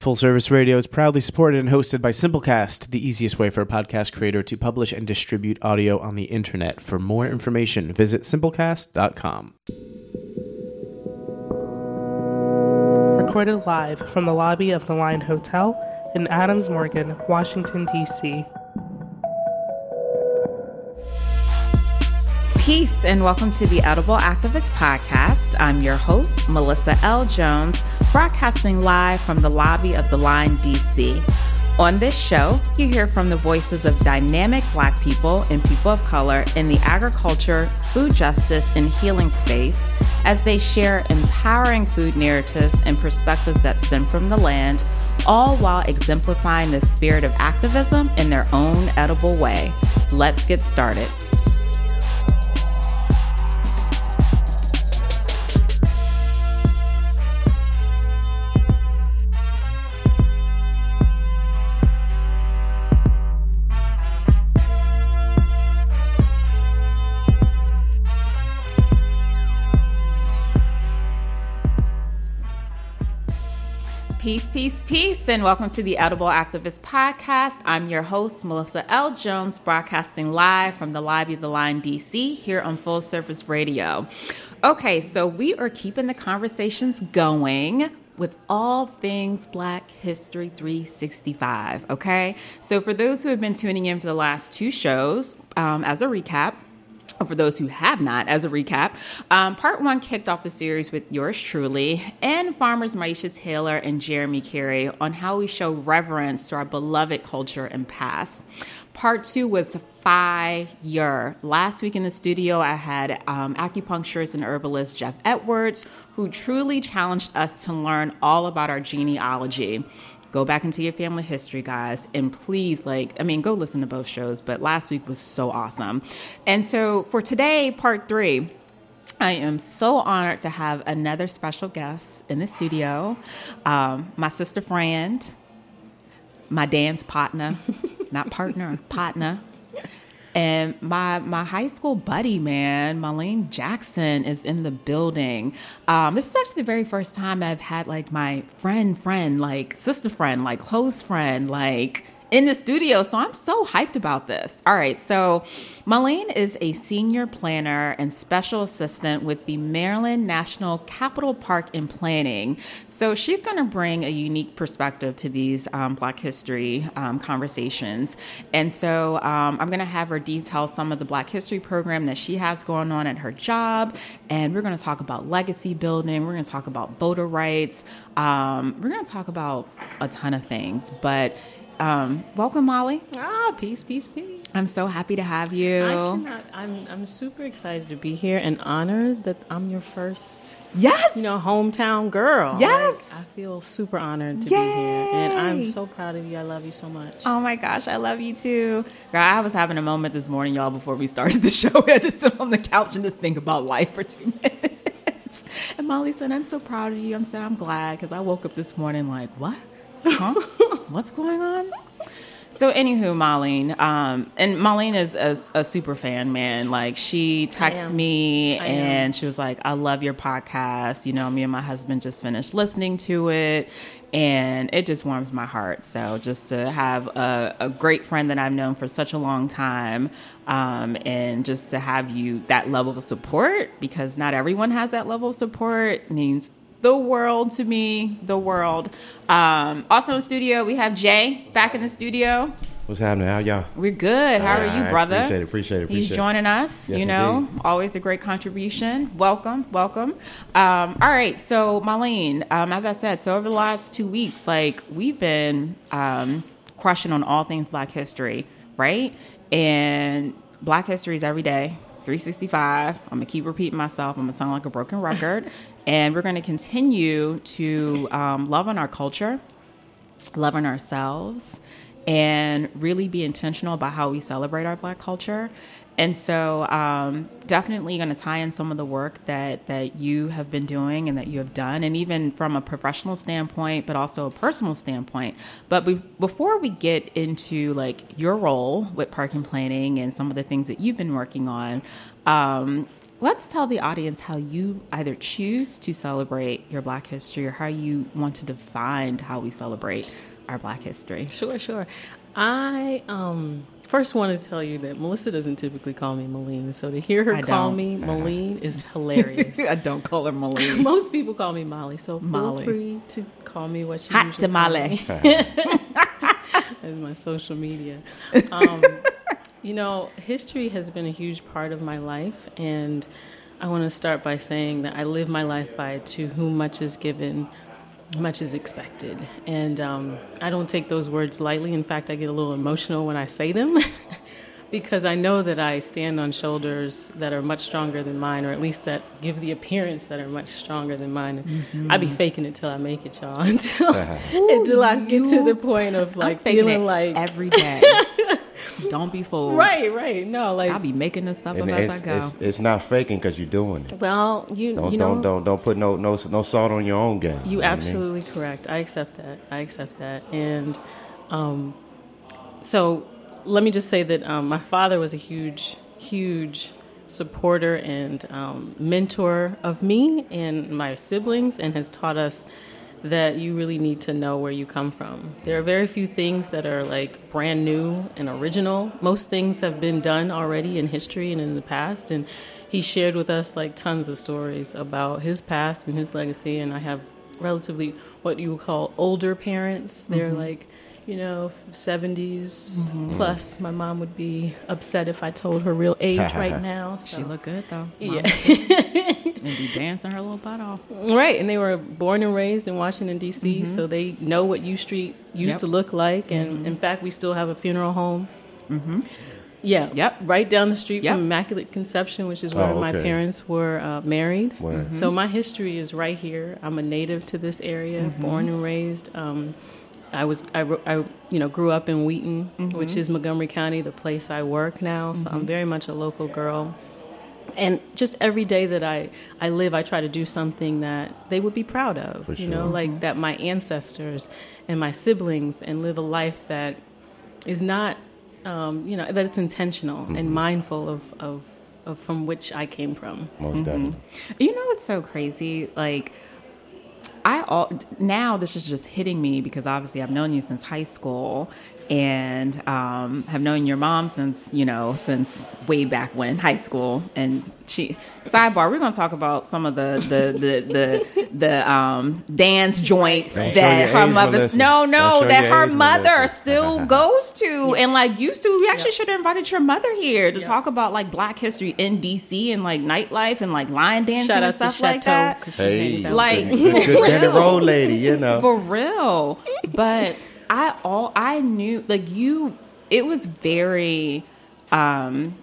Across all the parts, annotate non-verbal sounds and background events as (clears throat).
Full Service Radio is proudly supported and hosted by Simplecast, the easiest way for a podcast creator to publish and distribute audio on the internet. For more information, visit simplecast.com. Recorded live from the lobby of the Line Hotel in Adams Morgan, Washington, D.C. Peace and welcome to the Edible Activist Podcast. I'm your host, Melissa L. Jones, broadcasting live from the lobby of the Line DC. On this show, you hear from the voices of dynamic Black people and people of color in the agriculture, food justice, and healing space as they share empowering food narratives and perspectives that stem from the land, all while exemplifying the spirit of activism in their own edible way. Let's get started. Peace, peace, peace, and welcome to the Edible Activist Podcast. I'm your host, Melissa L. Jones, broadcasting live from the lobby of the Line DC here on Full Service Radio. Okay, so we are keeping the conversations going with all things Black History 365. Okay, so for those who have been tuning in for the last two shows, um, as a recap, for those who have not, as a recap, um, part one kicked off the series with yours truly and farmers Maisha Taylor and Jeremy Carey on how we show reverence to our beloved culture and past. Part two was fire. Last week in the studio, I had um, acupuncturist and herbalist Jeff Edwards, who truly challenged us to learn all about our genealogy go back into your family history, guys, and please, like, I mean, go listen to both shows, but last week was so awesome. And so for today, part three, I am so honored to have another special guest in the studio, um, my sister friend, my dance partner, (laughs) not partner, partner, and my my high school buddy, man, Marlene Jackson, is in the building. Um, this is actually the very first time I've had like my friend, friend, like sister friend, like close friend, like in the studio. So I'm so hyped about this. All right. So Malene is a senior planner and special assistant with the Maryland National Capital Park and Planning. So she's going to bring a unique perspective to these um, Black History um, conversations. And so um, I'm going to have her detail some of the Black History program that she has going on at her job. And we're going to talk about legacy building. We're going to talk about voter rights. Um, we're going to talk about a ton of things. But um, welcome, Molly. Ah, peace, peace, peace. I'm so happy to have you. I cannot, I'm I'm super excited to be here and honored that I'm your first. Yes. You know, hometown girl. Yes. Like, I feel super honored to Yay. be here, and I'm so proud of you. I love you so much. Oh my gosh, I love you too. Girl, I was having a moment this morning, y'all, before we started (laughs) the show. I had to sit on the couch and just think about life for two (laughs) minutes. And Molly said, "I'm so proud of you." I'm saying, "I'm glad," because I woke up this morning like, "What? Huh? What's going on?" So, anywho, Marlene, um, and Marlene is a, a, super fan, man. Like, she texted me I and am. she was like, I love your podcast. You know, me and my husband just finished listening to it, and it just warms my heart. So, just to have a, a great friend that I've known for such a long time, um, and just to have you that level of support, because not everyone has that level of support, means the world to me, the world. Um, also in studio, we have Jay back in the studio. What's happening? How y'all? We're good. How All are you, right, brother? appreciate it, appreciate it, He's appreciate it. joining us. Yes, you know, indeed. always a great contribution. Welcome, welcome. Um, all right, so Marlene, um, as I said, so over the last two weeks, like we've been um, crushing on all things Black History, right? And Black History is every day. 365. I'm gonna keep repeating myself. I'm gonna sound like a broken record, (laughs) and we're gonna continue to um, love on our culture, love on ourselves, and really be intentional about how we celebrate our Black culture. And so, um, definitely going to tie in some of the work that that you have been doing and that you have done, and even from a professional standpoint, but also a personal standpoint. But be- before we get into like your role with Park and Planning and some of the things that you've been working on, um, let's tell the audience how you either choose to celebrate your Black history or how you want to define how we celebrate our Black history. Sure, sure. I um, first want to tell you that Melissa doesn't typically call me Malene, so to hear her I call don't. me Malene is (laughs) hilarious. I don't call her Malene. (laughs) Most people call me Molly, so feel free to call me what you Hot usually call me. tamale. (laughs) and my social media. Um, you know, history has been a huge part of my life, and I want to start by saying that I live my life by to whom much is given, much is expected. And um, I don't take those words lightly. In fact, I get a little emotional when I say them. (laughs) Because I know that I stand on shoulders that are much stronger than mine, or at least that give the appearance that are much stronger than mine. I be faking it till I make it, y'all, (laughs) until, until I get to the point of like feeling like every (laughs) day. Don't be fooled. Right, right. No, like I'll be making this up And as I go. it's, it's not faking because you're doing it. well, you Don't you know don't don't don't put no no no salt on your own game. you know what I mean? absolutely correct. I accept that. I accept that. And um, so let me just say that um, my father was a huge, huge supporter and um, mentor of me and my siblings, and has taught us that you really need to know where you come from. There are very few things that are like brand new and original. Most things have been done already in history and in the past, and he shared with us like tons of stories about his past and his legacy. And I have relatively what you would call older parents. They're mm-hmm. like, you know, 70s mm-hmm. plus. My mom would be upset if I told her real age (laughs) right now. So. she look good though. Yeah. (laughs) and be dancing her little butt off. Right, and they were born and raised in Washington D.C., so they know what U Street used Yep. to look like, and in fact, we still have a funeral home. Mm-hmm. Yeah, Yep. right down the street Yep. from Immaculate Conception, which is where Oh, my parents were uh, married. Word. So my history is right here. I'm a native to this area, born and raised. Um, I was I, I you know grew up in Wheaton, which is Montgomery County, the place I work now. So I'm very much a local girl. And just every day that I, I live, I try to do something that they would be proud of. For you know, like that my ancestors and my siblings and live a life that is not, um, you know, that it's intentional and mindful of, of, of from which I came from. Most definitely. You know what's so crazy? Like, I all now this is just hitting me because obviously I've known you since high school and um, have known your mom since you know since way back when high school. And she sidebar, we're going to talk about some of the the the the, the um, dance joints Don't that her mother no no that her mother Melissa. still goes to and like used to. We actually should have invited your mother here to talk about like Black history in DC and like nightlife and like line dancing Shout and out to stuff like Chateau that. because she Hey, hangs out. Like- good, good Danny Road lady, you know. For real. But I all I knew like you it was very um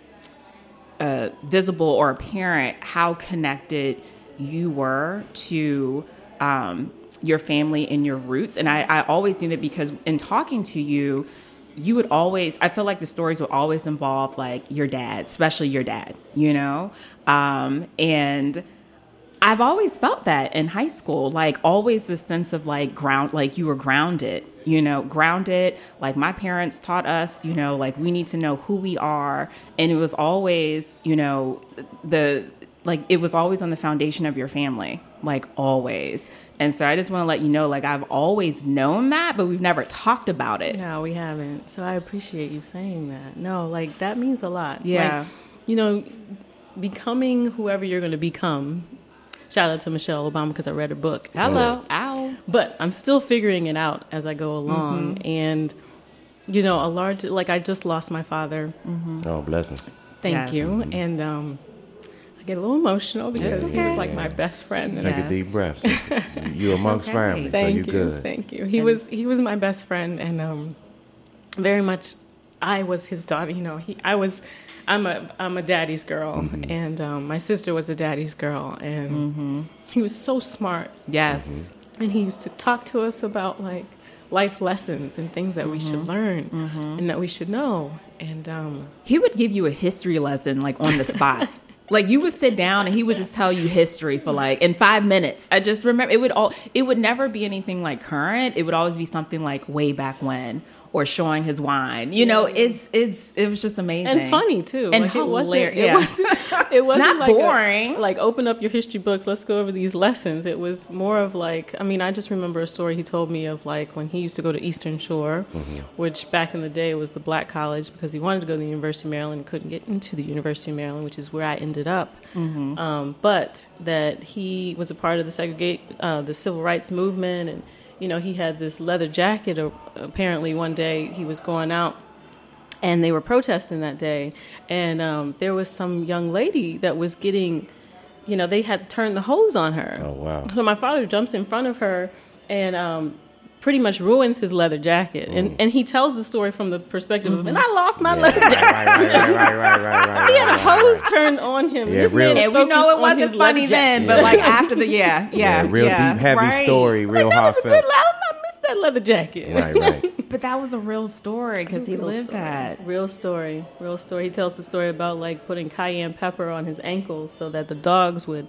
uh visible or apparent how connected you were to um your family and your roots. And I, I always knew that because in talking to you, you would always I feel like the stories would always involve like your dad, especially your dad, you know? Um and I've always felt that in high school, like always this sense of like ground, like you were grounded, you know, grounded. Like my parents taught us, you know, like we need to know who we are. And it was always, you know, the, like it was always on the foundation of your family, like always. And so I just want to let you know, like I've always known that, but we've never talked about it. No, we haven't. So I appreciate you saying that. No, like that means a lot. Yeah. Like, you know, becoming whoever you're going to become. Shout out to Michelle Obama because I read her book. Hello. Ow. But I'm still figuring it out as I go along. Mm-hmm. And, you know, a large, like I just lost my father. Oh, blessings. Thank Yes. you. And um, I get a little emotional because he was like my best friend. And Take Yes. a deep breath. sister. (laughs) You amongst okay. family, Thank so you. you good. Thank you. He was he was my best friend and um very much I was his daughter, you know. He I was I'm a I'm a daddy's girl Mm-hmm. and um, my sister was a daddy's girl and Mm-hmm. he was so smart Yes. and he used to talk to us about like life lessons and things that we should Mm-hmm. learn and that we should know and um He would give you a history lesson like on the spot. (laughs) Like you would sit down and he would just tell you history for like in five minutes. I just remember it would all it would never be anything like current. It would always be something like way back when or showing his wine. You know, it's it's it was just amazing and funny too. and like it wasn't, hilarious. it Yeah. wasn't, it wasn't Not like a- boring. like open up your history books. Let's go over these lessons. It was more of like, I mean, I just remember a story he told me of like when he used to go to Eastern Shore, mm-hmm. which back in the day was the black college because he wanted to go to the University of Maryland and couldn't get into the University of Maryland, which is where I ended up. Um, but that he was a part of the segregate, uh, the civil rights movement, and you know he had this leather jacket. uh, Apparently, one day he was going out and they were protesting that day and um, there was some young lady that was getting you know they had turned the hose on her Oh, wow. so my father jumps in front of her and um, pretty much ruins his leather jacket and, mm. and he tells the story from the perspective of and i mm-hmm. lost my leather jacket right, right, right, right, right, right. (laughs) he had a hose turned on him Yeah, this real- man And we know it wasn't funny jacket. then, but like after the yeah, (laughs) yeah, Yeah, real yeah, deep, heavy right. story, real that was a good heartfelt. i missed that leather jacket Right, right. (laughs) But that was a real story because he lived story. that. Real story. Real story. He tells a story about like putting cayenne pepper on his ankles so that the dogs would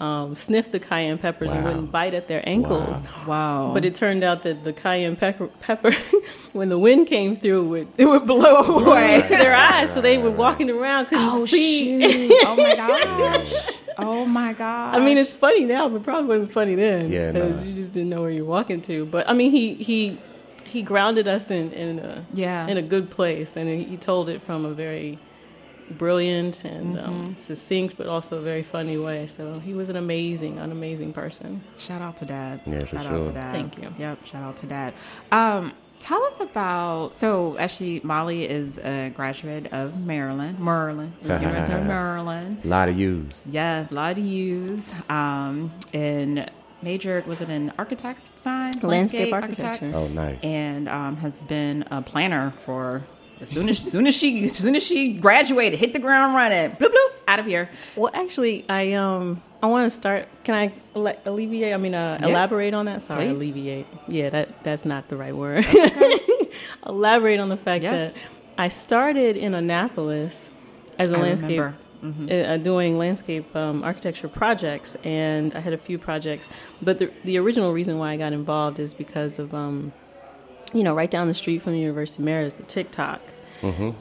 um, sniff the cayenne peppers and wouldn't bite at their ankles. Wow. But it turned out that the cayenne pepper, pepper (laughs) when the wind came through, would, it would blow away (laughs) to their eyes. So they were walking around, couldn't oh see. shoot! oh my (laughs) gosh! Oh my gosh! I mean, it's funny now, but probably wasn't funny then Yeah, because nah. you just didn't know where you're walking to. But I mean, he he he grounded us in in a Yeah. in a good place, and he told it from a very brilliant and um, Mm-hmm. succinct, but also very funny way. So he was an amazing, an amazing person. Shout out to dad. Yeah, for shout sure. out to dad. Thank you. Yep. Shout out to dad. Um, tell us about. So actually, Molly is a graduate of Maryland, Maryland, (laughs) University of Maryland. A lot of use. Yes, a lot of use. Um, and majored was it in architect design, Landscape architect? architecture. Oh, nice. and um, has been a planner for as soon as, soon as she as soon as she graduated, hit the ground running, bloop bloop, out of here. Well, actually, I um I want to start. Can I alle- alleviate? I mean, uh, Yeah. elaborate on that. Sorry, Please. alleviate. Yeah, that that's not the right word. (laughs) elaborate on the fact Yes. that I started in Annapolis as a I landscape. Mm-hmm. Uh, doing landscape um, architecture projects, and I had a few projects. But the the original reason why I got involved is because of um, you know, right down the street from the University of Maryland is the Tick Tock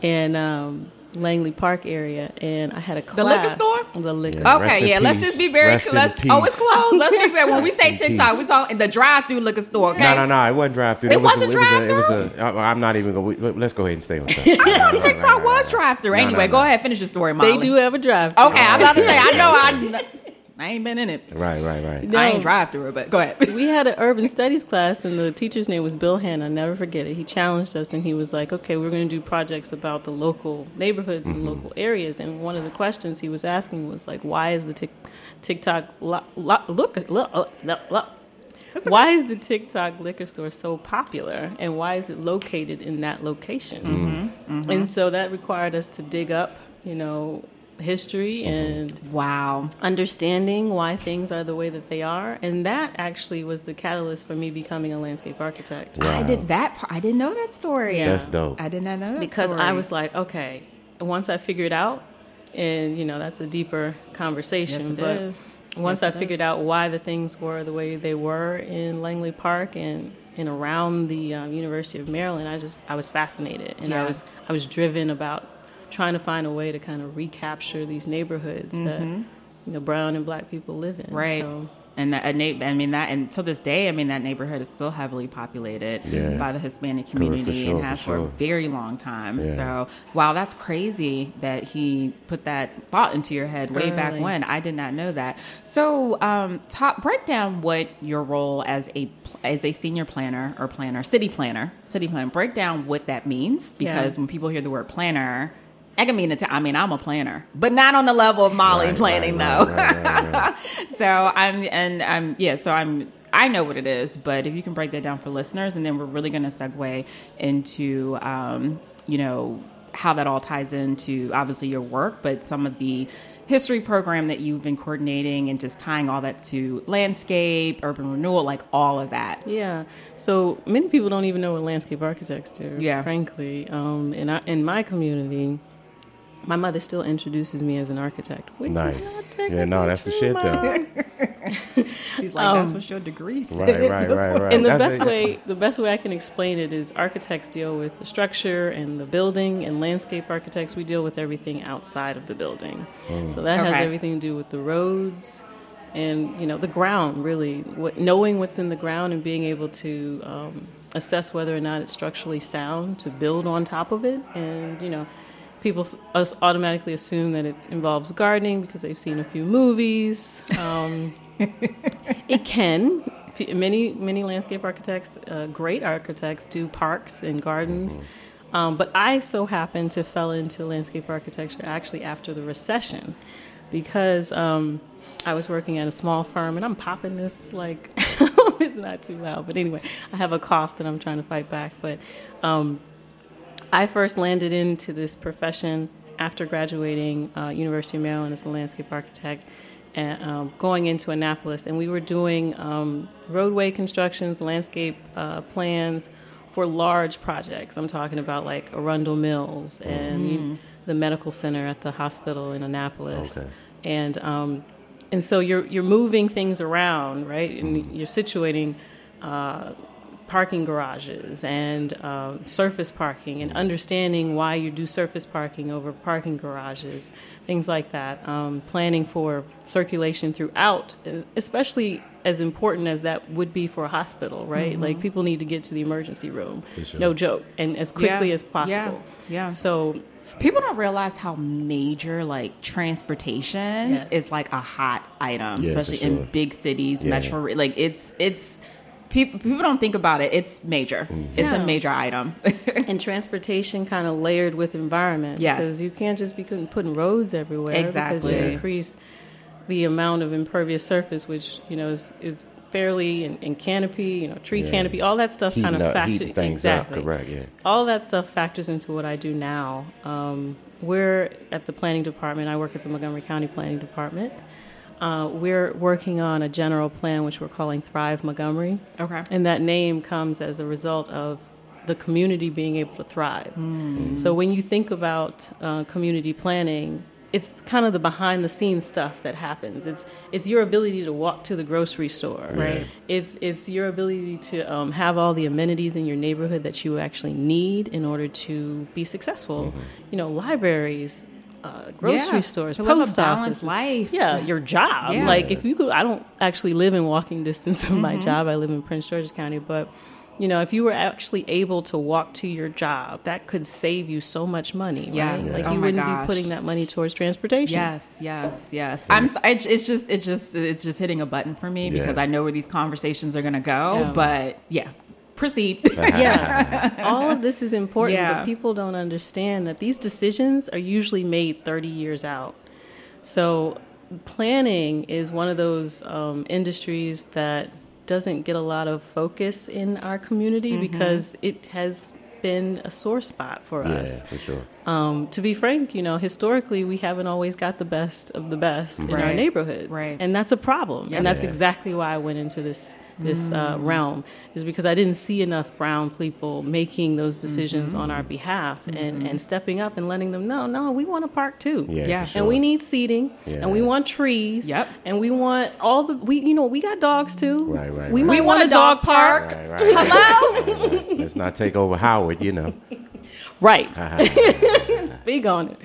and um, Langley Park area, and I had a class. The liquor store? The liquor. Yeah. Okay, in yeah. Let's just be very. Rest Let's. peace. Oh, it's closed. Let's be very. When we say Tick Tock, peace. we talking the drive-through liquor store. Okay. No, no, no. It wasn't drive through. It wasn't it was a, it was drive-thru? a, I- I'm not even going to. Let's go ahead and stay on (laughs) that. I thought Tick Tock was drive-through. No, no, Anyway, no. go ahead, finish your story, Molly. They do have a drive. Okay, I'm about to say. I know. I. (laughs) I ain't been in it. Right, right, right. No. I ain't drive through it, but go ahead. we had an urban studies class, and the teacher's name was Bill Hanna. I'll never forget it. He challenged us, and he was like, "Okay, we're going to do projects about the local neighborhoods and mm-hmm. local areas." And one of the questions he was asking was like, "Why is the tic- Tick Tock lo- lo- look look, look, look why is the Tick Tock liquor store so popular, and why is it located in that location?" Mm-hmm. Mm-hmm. And so that required us to dig up, you know, history and wow. understanding why things are the way that they are and that actually was the catalyst for me becoming a landscape architect I did that. Part. I didn't know that story. Yeah. That's dope. I did not know that because story. i was like okay once i figured out and you know that's a deeper conversation Yes, it but is. once Yes, i it figured is. out why the things were the way they were in langley park and and around the um, university of maryland i just i was fascinated and i was i was driven about trying to find a way to kind of recapture these neighborhoods that you know brown and black people live in Mm-hmm. Right. so And that, a na- I mean that, and to this day, I mean that neighborhood is still heavily populated Yeah. by the Hispanic community sure, and has for, sure. a very long time. Yeah. So, wow, that's crazy that he put that thought into your head way back when. I did not know that. So, um, top break down what your role as a as a senior planner or planner, city planner, city planner. Break down what that means because Yeah. when people hear the word planner. I can mean it. I mean, I'm a planner, but not on the level of Molly Right, planning, right, though. right, right, right, right. (laughs) So I'm and I'm yeah. So I'm I know what it is, but if you can break that down for listeners, and then we're really going to segue into um, you know how that all ties into obviously your work, but some of the history program that you've been coordinating and just tying all that to landscape, urban renewal, like all of that. Yeah. So many people don't even know what landscape architects do. Yeah. Frankly, um, in I, in my community, my mother still introduces me as an architect. which Nice. Yeah, no, that's the shit though. (laughs) She's like, that's what your degree said. Right, right, (laughs) right, right. and the That's best it. way the best way I can explain it is architects deal with the structure and the building and landscape architects we deal with everything outside of the building. Mm. So that has everything to do with the roads and you know the ground really what, knowing what's in the ground and being able to um, assess whether or not it's structurally sound to build on top of it and you know people us automatically assume that it involves gardening because they've seen a few movies um, (laughs) it can. Many many landscape architects, uh, great architects, do parks and gardens. Um, but I so happened to fell into landscape architecture actually after the recession, because um, I was working at a small firm, and I'm popping this like (laughs) it's not too loud, but anyway, I have a cough that I'm trying to fight back. But um, I first landed into this profession after graduating uh, University of Maryland as a landscape architect and um, going into Annapolis, and we were doing um, roadway constructions, landscape uh, plans for large projects. I'm talking about like Arundel Mills and you- the medical center at the hospital in Annapolis, Okay. and um, and so you're you're moving things around, right? And you're situating. Uh, parking garages and um, surface parking and understanding why you do surface parking over parking garages, things like that. Um, planning for circulation throughout, uh, especially as important as that would be for a hospital, right? Like people need to get to the emergency room, sure. no joke, and as quickly Yeah, as possible. yeah, yeah. So People don't realize how major like transportation Yes. is like a hot item, Yeah, for especially in big cities, Yeah. metro. Like it's it's people people don't think about it. It's major. Mm-hmm. It's a major item. (laughs) and transportation kind of layered with environment. Yes. because you can't just be putting, putting roads everywhere. because Exactly. you Yeah. increase the amount of impervious surface, which you know is, is fairly in, in canopy, you know, tree Yeah. canopy, all that stuff kind of factors heating things exactly. up, correct? Yeah. All that stuff factors into what I do now. Um, we're at the planning department. I work at the Montgomery County Planning Department. Uh, we're working on a general plan which we're calling Thrive Montgomery. okay. And that name comes as a result of the community being able to thrive. So when you think about uh, community planning, it's kind of the behind the scenes stuff that happens. It's it's your ability to walk to the grocery store. Right. It's it's your ability to um, have all the amenities in your neighborhood that you actually need in order to be successful. You know, libraries, uh, grocery Yeah, stores, to live a post balanced office. life. Yeah, your job. Yeah. Like if you could, I don't actually live in walking distance of Mm-hmm. my job. I live in Prince George's County, but you know, if you were actually able to walk to your job, that could save you so much money. Yes. right? like Oh you my wouldn't gosh. be putting that money towards transportation. Yes, yes, yes. I'm. s- I- It's just, it's just, it's just hitting a button for me Yeah. because I know where these conversations are going to go. Yeah. But yeah, proceed. (laughs) (laughs) yeah. (laughs) All of this is important, Yeah. but people don't understand that these decisions are usually made 30 years out. So, planning is one of those um, industries that doesn't get a lot of focus in our community Mm-hmm. because it has been a sore spot for Yeah, us. for sure. Um, to be frank, you know, historically, we haven't always got the best of the best in our Right. neighborhoods, Right. and that's a problem. And that's Yeah. exactly why I went into this this uh, Mm. realm, is because I didn't see enough brown people making those decisions on Mm-hmm. our behalf and and stepping up and letting them know, no, we want a park too. Yeah, Yeah. sure. And we need seating, Yeah. and we want trees, Yep. and we want all the we you know we got dogs too. Right, right, We right. might We want, want a a dog dog park. Right, right, right. Hello. (laughs) Let's not take over Howard. You know. (laughs) Right. (laughs) Speak on it.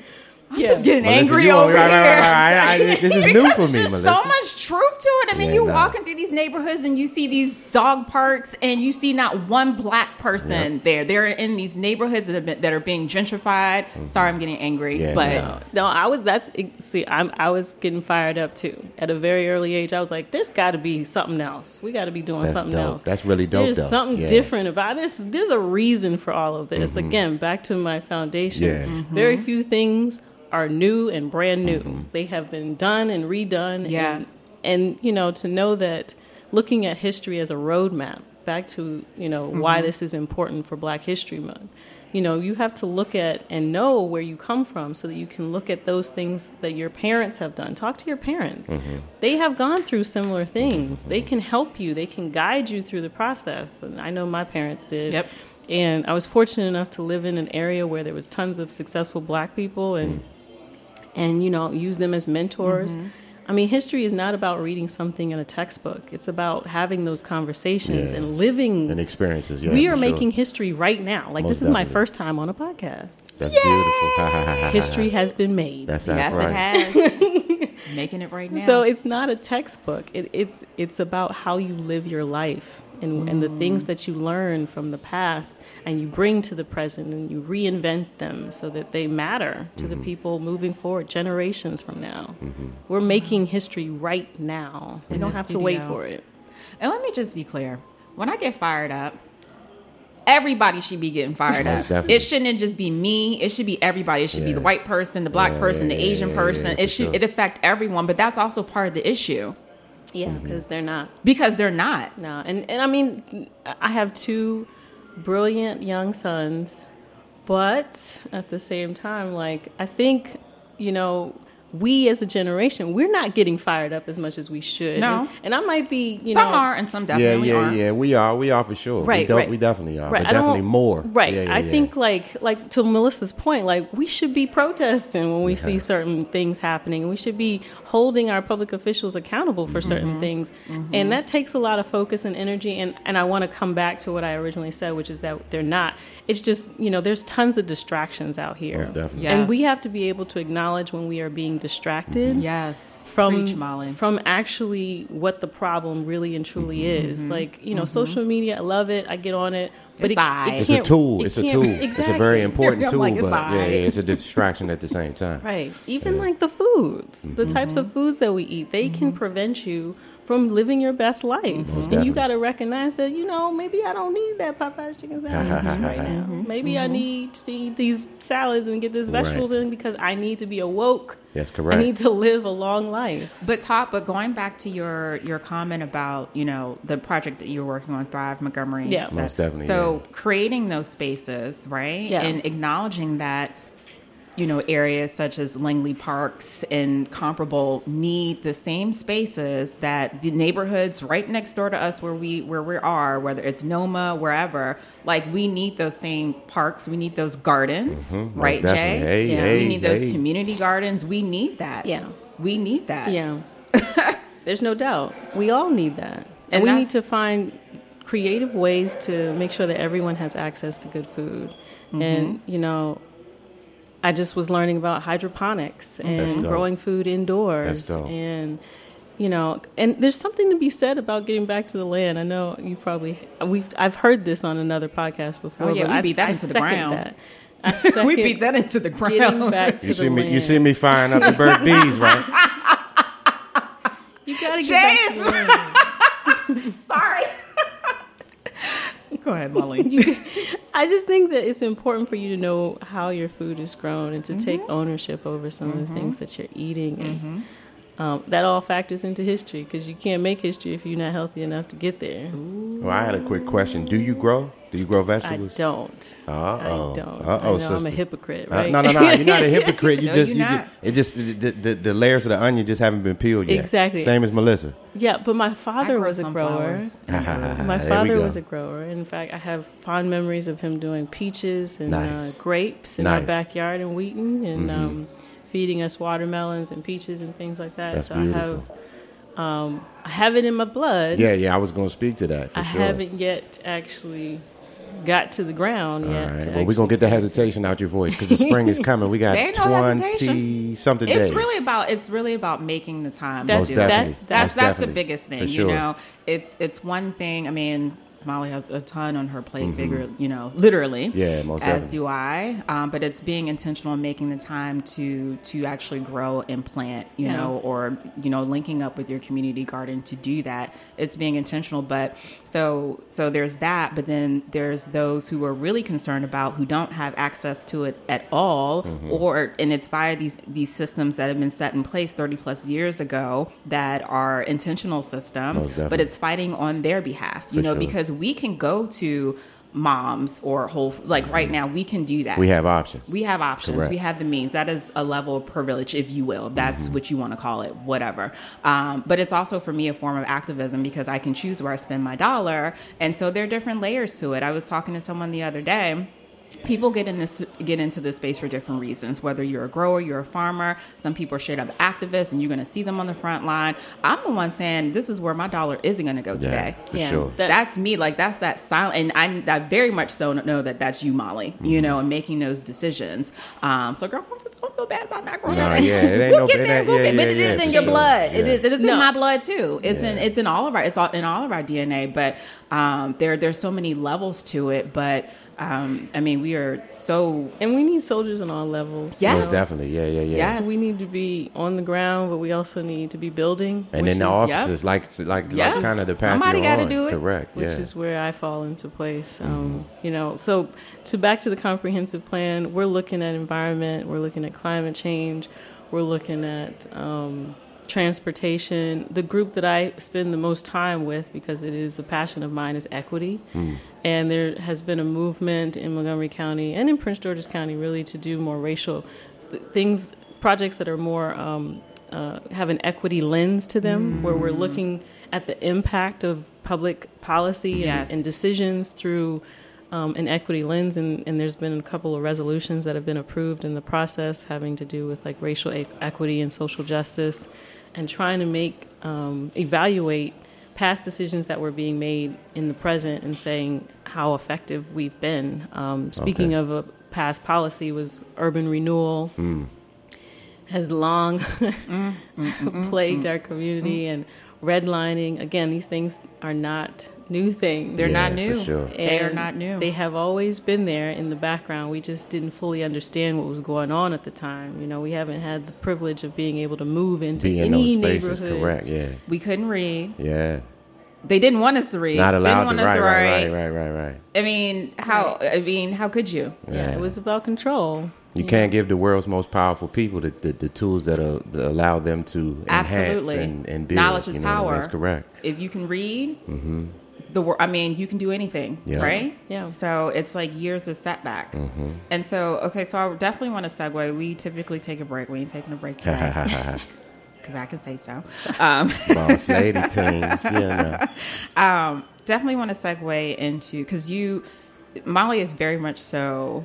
I'm just getting Melissa, angry over right, here. right, right, right. I- this (laughs) is new for me, there's Melissa. so much truth to it. I mean, Yeah, you nah. walking through these neighborhoods and you see these dog parks, and you see not one black person Yep. there. They're in these neighborhoods that, have been, that are being gentrified. Sorry, I'm getting angry, Mm-hmm. Yeah, but no. No, I was that's see, I'm I was getting fired up too. At a very early age, I was like, "There's got to be something else. We got to be doing That's something dope. else. That's really dope, There's though. something Yeah. different about this. There's a reason for all of this. Again, back to my foundation. Yeah. Mhm. Very few things are new and brand new. Mm-hmm. They have been done and redone. Yeah. and, and you know to know that looking at history as a roadmap. Back to you know why mm-hmm. this is important for Black History Month you know you have to look at and know where you come from so that you can look at those things that your parents have done talk to your parents mm-hmm. they have gone through similar things they can help you they can guide you through the process and i know my parents did Yep. and i was fortunate enough to live in an area where there was tons of successful black people and mm. And you know use them as mentors. Mm-hmm. I mean, history is not about reading something in a textbook. It's about having those conversations Yeah. and living. And experiences. Yeah, we are sure. making history right now. Like Most this is my first time on a podcast. That's beautiful. History has been made. That's, that's yes, right. it has. (laughs) Making it right now. So it's not a textbook. It, it's it's about how you live your life and and the things that you learn from the past and you bring to the present and you reinvent them so that they matter to the mm-hmm. people moving forward generations from now. Mm-hmm. We're making history right now. We don't the have to wait for it. And let me just be clear. When I get fired up, everybody should be getting fired Most up. definitely. It shouldn't just be me. It should be everybody. It should be the white person, the black Yeah, person, the Asian yeah, person. yeah, it should sure. it affect everyone, but that's also part of the issue Yeah, mm-hmm. because they're not. because they're not. No, and and I mean, I have two brilliant young sons, but at the same time, like I think you know, we as a generation, we're not getting fired up as much as we should. No. and, and I might be, you some know, are and some Yeah, definitely yeah, aren't. yeah. Yeah, we are. We are for sure. we, Right, don't- right. we definitely are. Right, But I definitely more. Right. Yeah, yeah, I yeah. think like like to Melissa's point, like we should be protesting when we see certain things happening. We should be holding our public officials accountable for certain mm-hmm. things. Mm-hmm. And that takes a lot of focus and energy and, and I want to come back to what I originally said, which is that they're not. It's just, you know, there's tons of distractions out here. Most definitely. And we have to be able to acknowledge when we are being distracted Yes. from Preach, from actually what the problem really and truly Mm-hmm. is. Mm-hmm. Like you know, mm-hmm. social media, I love it. I get on it, but It's it, it It's a tool. it It's a can't- tool. It's a very important (laughs) tool, like, but yeah, yeah, it's a distraction at the same time. (laughs) Right. Even like the foods, the Mm-hmm. types of foods that we eat, they can mm-hmm. prevent you from living your best life. And you got to recognize that, you know, maybe I don't need that Popeye's chicken (laughs) sandwich right now. Maybe I need to eat these salads and get these Right. vegetables in because I need to be awoke. That's correct. I need to live a long life. But top, but going back to your your comment about you know the project that you're working on, Thrive Montgomery. Yeah. that- Most definitely, So creating those spaces, right, Yeah. and acknowledging that you know areas such as Langley Parks and comparable need the same spaces that the neighborhoods right next door to us where we where we are, whether it's Noma, wherever. Like we need those same parks. We need those gardens, Mhm, right, Jay? definitely. Hey, yeah. hey, we need those hey. community gardens. We need that. Yeah. We need that. Yeah. (laughs) There's no doubt. We all need that. And, And we need to find creative ways to make sure that everyone has access to good food. Mm-hmm. And, you know, I just was learning about hydroponics and growing food indoors. And, you know, and there's something to be said about getting back to the land. I know you probably we've I've heard this on another podcast before. Oh, yeah, but we I, beat that I into the ground. That. (laughs) I we beat that into the ground. Getting back to You the see me. land. You see me firing up the bird (laughs) bees, right? You gotta get back to the land. (laughs) Sorry. Go ahead, Molly. (laughs) (laughs) I just think that it's important for you to know how your food is grown and to take mm-hmm. ownership over some of the mm-hmm. things that you're eating. And mm-hmm. Um, that all factors into history because you can't make history if you're not healthy enough to get there. Well, I had a quick question. Do you grow? Do you grow vegetables? I vegetables? don't. Uh-oh. I don't. Uh-oh, I know I'm a hypocrite, Uh, no, no, no. You're not a (laughs) hypocrite. You No, just, you're you not. just, it just the, the, the layers of the onion just haven't been peeled yet. Exactly. Same as Melissa. yeah, but my father was a grower. (laughs) (laughs) My father was a grower. In fact, I have fond memories of him doing peaches and Nice. uh, grapes in our Nice. Mm-hmm. backyard in Wheaton and um, feeding us watermelons and peaches and things like that. That's so I have, um, I have it in my blood. Yeah, yeah. I was going to speak to that for I sure. haven't yet actually got to the ground All yet. right. Well, we're gonna get the hesitation out your voice because the spring is coming. We got (laughs) There ain't no twenty hesitation. something It's days. really about it's really about making the time. That's- to Most do it. definitely. that's- that's Most that's the biggest thing. For sure. You know, it's it's one thing. I mean, Molly has a ton on her plate, bigger, you know, literally. Yeah, most as definitely. do I. Um, but it's being intentional and making the time to to actually grow and plant, you Yeah. know, or you know, linking up with your community garden to do that. It's being intentional. But so so there's that. But then there's those who are really concerned about who don't have access to it at all, Mm-hmm. or and it's via these these systems that have been set in place 30 plus years ago that are intentional systems, but it's fighting on their behalf. You For know, sure. because we can go to moms or whole like right now we can do that we have options. we have options. Correct. We have the means. That is a level of privilege, if you will. That's Mm-hmm. what you want to call it, whatever. Um, but it's also for me a form of activism because I can choose where I spend my dollar. And so there are different layers to it. I was talking to someone the other day people get in this get into this space for different reasons whether you're a grower you're a farmer some people are straight up activists and you're going to see them on the front line i'm the one saying this is where my dollar isn't going to go today for Yeah. sure. that, that's me like that's that silent and I, I very much so know that that's you molly you Mm-hmm. know and making those decisions um so girl don't, don't feel bad about not growing Nah, that. yeah, it ain't (laughs) we'll no- get there we'll yeah, get, but yeah, it yeah, is in your sure. blood it Yeah. is it is No. in my blood too it's in it's in all of our it's all, in all of our dna but um there there's so many levels to it but um i mean we are so And we need soldiers on all levels. Yes. Most definitely. Yeah, yeah, yeah. Yes. We need to be on the ground, but we also need to be building. And which then the is- offices, like like, Yes. like kind of the path Somebody gotta do it. Correct. which is where I fall into place. Um, You know, so to back to the comprehensive plan, we're looking at environment, we're looking at climate change, we're looking at um, transportation. The group that I spend the most time with, because it is a passion of mine, is equity. And there has been a movement in Montgomery County and in Prince George's County, really, to do more racial th- things, projects that are more um, uh, have an equity lens to them, where we're looking at the impact of public policy Yes. and, and decisions through um, an equity lens. And, and there's been a couple of resolutions that have been approved in the process having to do with like racial equity and social justice, and trying to make um, evaluate past decisions that were being made in the present and saying how effective we've been. Um, speaking Okay. of a past policy was urban renewal has long (laughs) plagued our community and redlining. Again, these things are not new things. they're Yeah, not for new sure. they are not new They have always been there in the background. We just didn't fully understand what was going on at the time. You know, we haven't had the privilege of being able to move into be in any those spaces. neighborhood. Correct. Yeah. we couldn't read Yeah. they didn't want us to read Not didn't allowed want to. us Right, to right, write right, right, right, right. i mean how i mean how could you Yeah, it was about control. You can't give the world's most powerful people the, the, the tools that uh, allow them to enhance Absolutely. and, and build. Knowledge is you know, power. That's correct. if you can read the wor- I mean, you can do anything, Yeah. right? Yeah. So it's like years of setback. And so, okay, so I definitely want to segue. We typically take a break. We ain't taking a break today (laughs) because I can say so. Um, (laughs) Boss lady (laughs) teams. Yeah. No. um, definitely want to segue into because you, Molly, is very much so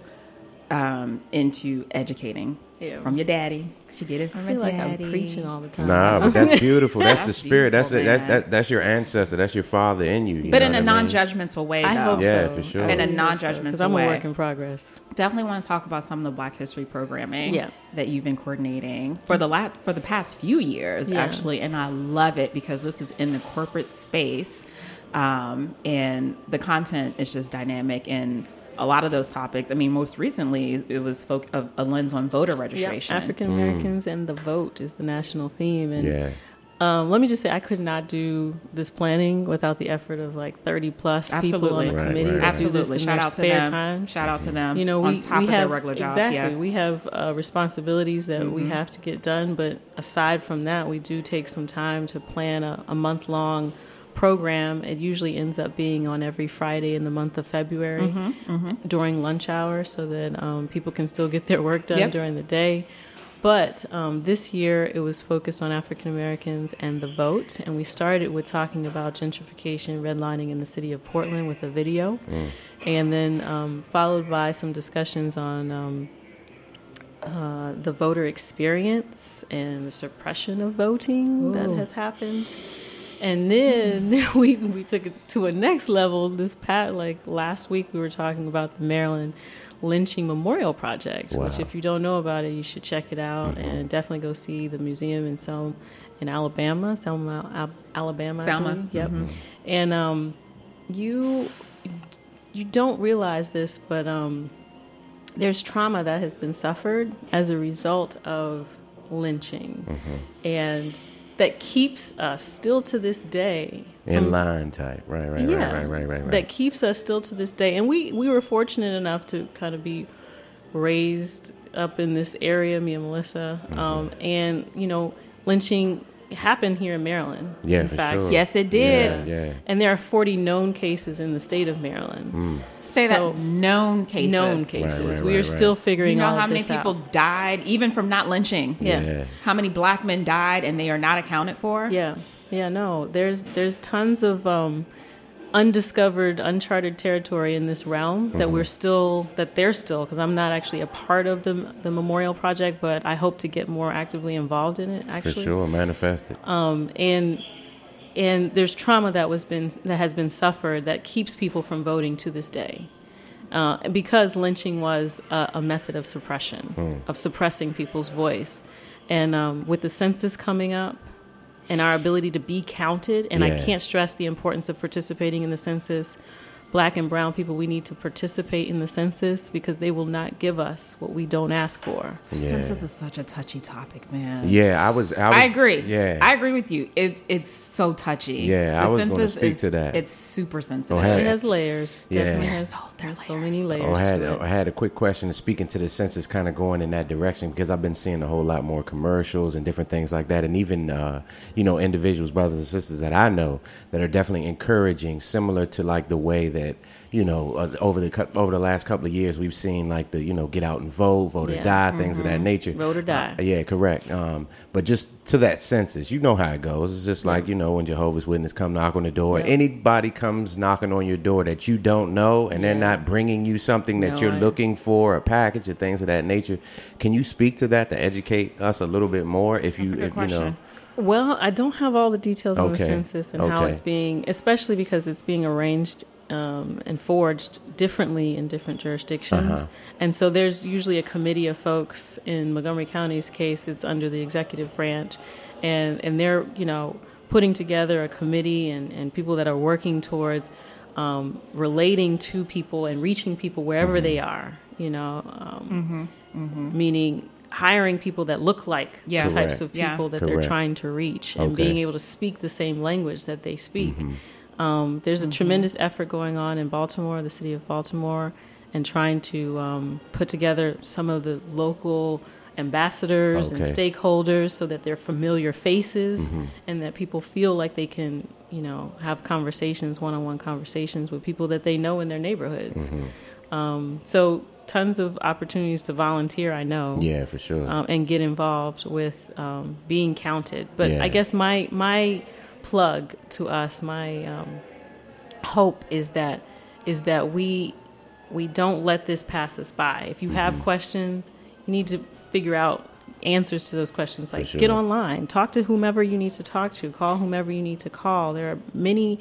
um, into educating Yeah. from your daddy. She get it I from feel her like daddy. I'm preaching all the time. Nah, but that's (laughs) beautiful. That's, the spirit. That's beautiful, it. That's that, that's your ancestor. That's your father in you. you but in a what I mean? non-judgmental way, though. I hope Yeah, so. for sure. I In a really hope so, non-judgmental I'm way. a work in progress. definitely want to talk about some of the Black History programming Yeah. that you've been coordinating for the last for the past few years, Yeah. actually, and I love it because this is in the corporate space, um, and the content is just dynamic and. A lot of those topics. I mean, most recently it was folk, a, a lens on voter registration. African Americans and the vote is the national theme. And Yeah. um, let me just say, I could not do this planning without the effort of like 30 plus people on the Right, committee right, right. do Absolutely. Shout out to them. time. Shout out to them. You know, on we, top we of have their regular jobs. exactly. Yeah. Mm-hmm. We have uh, responsibilities that we have to get done, but aside from that, we do take some time to plan a, a month long program. It usually ends up being on every Friday in the month of February Mm-hmm, during lunch hour, so that um, people can still get their work done Yep. during the day. But um, this year it was focused on African Americans and the vote, and we started with talking about gentrification, redlining in the city of Portland with a video, and then um, followed by some discussions on um, uh, the voter experience and the suppression of voting that has happened. And then (laughs) we we took it to a next level. This pat like last week we were talking about the Maryland lynching memorial project, which if you don't know about it, you should check it out and definitely go see the museum in Selma, in Alabama, Selma, Al- Alabama. I Selma. believe. Yep. And um, you you don't realize this, but um, there's trauma that has been suffered as a result of lynching, and that keeps us still to this day In line type. Right, right, yeah, right, right, right, right, right. That keeps us still to this day, and we we were fortunate enough to kind of be raised up in this area, me and Melissa, Mm-hmm. um, and you know, lynching happened here in Maryland. Yeah, in for fact, sure. Yes, it did. Yeah, yeah. and there are 40 known cases in the state of Maryland. Mm. Say So- that known cases. Known cases. right, we right, are still right. figuring You know all how many people out. died even from not lynching? Yeah. Yeah. How many black men died and they are not accounted for? Yeah, yeah, no. There's there's tons of um, undiscovered, uncharted territory in this realm that we're still that they're still because I'm not actually a part of the the memorial project, but I hope to get more actively involved in it. Actually, For sure, manifest it. um, and and there's trauma that was been that has been suffered that keeps people from voting to this day. Uh, because lynching was a, a method of suppression, of suppressing people's voice, and um, with the census coming up, and our ability to be counted, and I can't stress the importance of participating in the census. Black and brown people, we need to participate in the census because they will not give us what we don't ask for. Yeah. Census is such a touchy topic, man. Yeah, I was. I, was, I agree. Yeah, I agree with you. It's it's so touchy. Yeah, I The was gonna census speak is- to that. It's super sensitive. Hey. It has layers. Yeah. Definitely There's has so- there are so many layers. layers. I had to it. I had a quick question speaking to the census, kind of going in that direction because I've been seeing a whole lot more commercials and different things like that, and even uh, you know individuals, brothers and sisters that I know that are definitely encouraging, similar to like the way that you know uh, over the over the last couple of years we've seen like the you know get out and vote, vote or Yeah. die, things of that nature. Vote or die. Uh, yeah, correct. Um, but just to that census, you know how it goes. It's just like you know when Jehovah's Witness come knock on the door. Yeah. Anybody comes knocking on your door that you don't know, and they're not bringing you something that No, you're I- looking for, a package, or things of that nature. Can you speak to that to educate us a little bit more? If you, That's good if, you know. Well, I don't have all the details on the census and how it's being, especially because it's being arranged um, and forged differently in different jurisdictions. Uh-huh. And so there's usually a committee of folks in Montgomery County's case it's under the executive branch, and and they're you know putting together a committee and, and people that are working towards um, relating to people and reaching people wherever Mm-hmm. they are. You know, um, meaning hiring people that look like Yeah. the types Correct. of Yeah. people that Correct. they're trying to reach and Okay. Mm-hmm. being able to speak the same language that they speak. Um, there's a tremendous effort going on in Baltimore, the city of Baltimore, and trying to um, put together some of the local ambassadors and stakeholders so that they're familiar faces Mm-hmm. and that people feel like they can, you know, have conversations, one-on-one conversations with people that they know in their neighborhoods. Mm-hmm. Um, so tons of opportunities to volunteer, I know yeah, for sure. um, and get involved with um, being counted. But Yeah. I guess my my plug to us, my um, hope is that is that we we don't let this pass us by. If you Mm-hmm. have questions, you need to figure out answers to those questions. Like sure. get online, talk to whomever you need to talk to, call whomever you need to call. There are many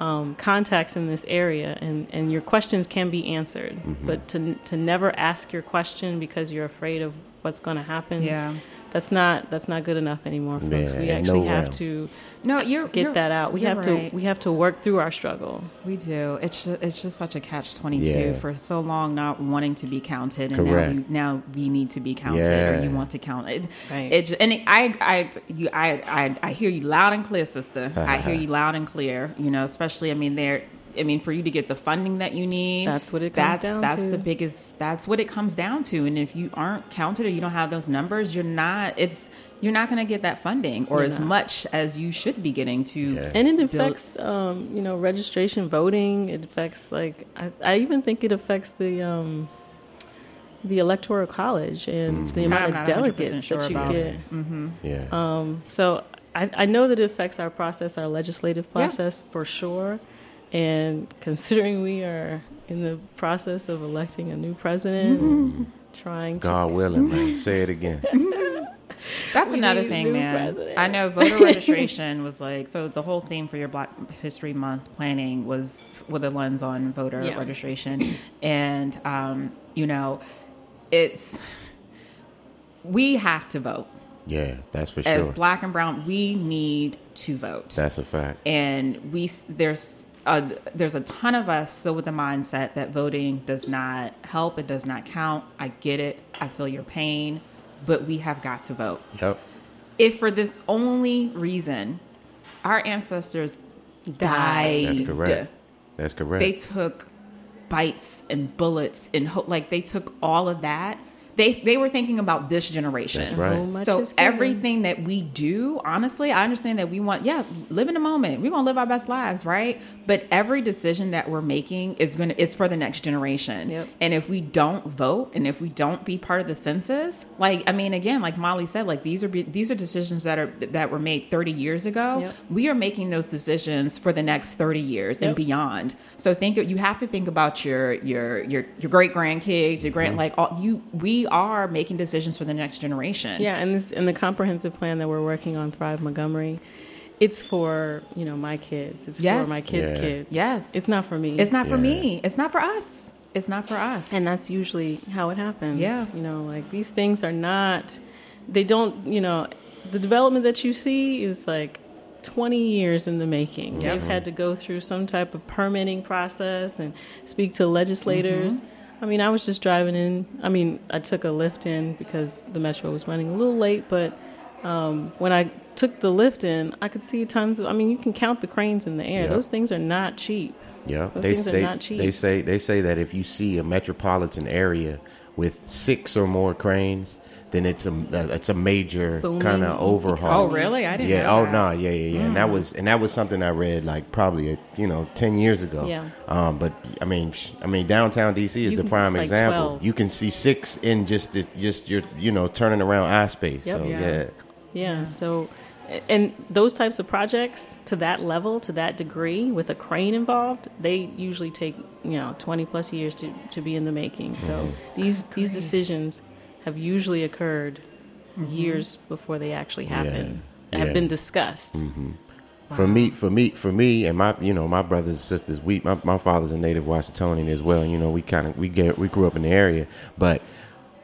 um, contacts in this area, and, and your questions can be answered. Mm-hmm. But to to never ask your question because you're afraid of what's going to happen, Yeah. That's not that's not good enough anymore, folks. Yeah, we actually no have realm. to No, you're get you're- that out. We have right. to we have to work through our struggle. We do. It's just, it's just such a catch twenty two Yeah. for so long not wanting to be counted, and Correct. now we, now we need to be counted, Yeah. or you want to count it. Right. It and it, I I you I, I I hear you loud and clear, sister. (laughs) I hear you loud and clear. You know, especially I mean there. I mean, for you to get the funding that you need, That's what it comes that's, down That's to. That's the biggest. That's what it comes down to. And if you aren't counted or you don't have those numbers, you're not. It's you're not going to get that funding or You're as not. much as you should be getting to. Yeah. And it affects um, you know registration, voting. It affects like I, I even think it affects the um, the electoral college and the I'm amount of delegates sure that you about get. yeah. Um, so I, I know that it affects our process, our legislative process for sure. And considering we are in the process of electing a new president, trying to God willing, man. (laughs) Say it again. That's We another thing, man. president. I know voter (laughs) registration was like so. The whole theme for your Black History Month planning was with a lens on voter Yeah. registration, and um, you know, it's we have to vote Yeah, that's for sure. as. Black and Brown. We need to vote That's a fact. and we there's a, there's a ton of us still with the mindset that voting does not help it does not count i get it i feel your pain but we have got to vote Yep. if for this only reason our ancestors died That's correct. That's correct. they took bites and bullets and ho- like they took all of that they they were thinking about this generation. That's right. So much So is given. everything that we do, honestly, I understand that we want, yeah, live in the moment. We're gonna live our best lives, right? But every decision that we're making is gonna is for the next generation. Yep. And if we don't vote and if we don't be part of the census, like I mean, again, like Molly said, like these are be- these are decisions that are that were made 30 years ago. Yep. We are making those decisions for the next 30 years and beyond. So think you have to think about your your your your great grandkids, your Mm-hmm. grand like all you. We are making decisions for the next generation. Yeah, and this and the comprehensive plan that we're working on, Thrive Montgomery, it's for you know my kids. It's Yes. for my kids' Yeah. kids. Yes. it's not for me. It's not for Yeah. me. It's not for us. It's not for us. and that's usually how it happens. Yeah. you know, like these things are not. They don't. You know, the development that you see is like. 20 years in the making. Yep. They've had to go through some type of permitting process and speak to legislators. Mm-hmm. I mean, I was just driving in. I mean, I took a Lyft in because the metro was running a little late, but um, when I took the Lyft in, I could see tons of. I mean, you can count the cranes in the air. Yeah. Those things are not cheap. Yeah, Those they things are they, not cheap. they say they say that if you see a metropolitan area with six or more cranes, then it's a uh, it's a major kind of overhaul. Oh, really? I didn't know. Yeah. know Oh that. no. Yeah. Yeah. Yeah. And that was and that was something I read like probably you know ten years ago. Yeah. Um. But I mean, sh- I mean, downtown DC is You the can- prime like example. 12. You can see six in just the, just your you know turning around eye space. Yep. So Yeah. yeah. Yeah. So, and those types of projects to that level, to that degree, with a crane involved, they usually take you know twenty plus years to, to be in the making. So Mm-hmm. these these decisions have usually occurred mm-hmm. years before they actually happen. Yeah. Have Yeah. been discussed. Mm-hmm. For me, for me, for me, and my, you know, my brothers and sisters. We, my, my father's a native Washingtonian as well. You know, we kind of we get we grew up in the area, but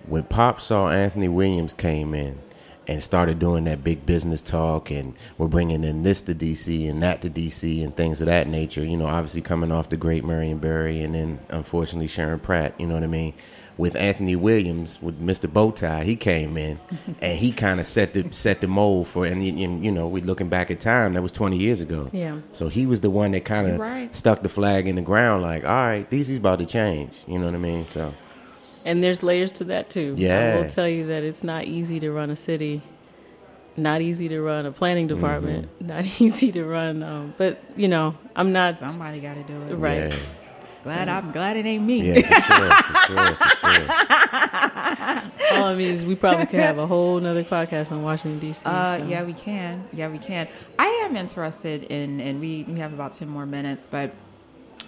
when Pop saw Anthony Williams came in and started doing that big business talk, and we're bringing in this to DC and that to DC and things of that nature. You know, obviously coming off the great Marion Barry, and then unfortunately Sharon Pratt. You know what I mean? With Anthony Williams, with Mr. Bowtie, he came in (laughs) and he kind of set the set the mold for. And, and you know, we're looking back at time that was twenty years ago. Yeah. So he was the one that kind of Right. stuck the flag in the ground, like, all right, DC's about to change. You know what I mean? So And there's layers to that too. Yeah. I will tell you that it's not easy to run a city, not easy to run a planning Mm-hmm. department, (laughs) not easy to run. Um, but you know, I'm not Somebody got to do it. right. yeah, Glad I'm glad it ain't me. yeah, for sure, for sure, for sure. (laughs) All I mean is we probably could have a whole nother podcast on Washington D.C. Uh, so. yeah, we can. Yeah, we can. I am interested in, and we, we have about ten more minutes, but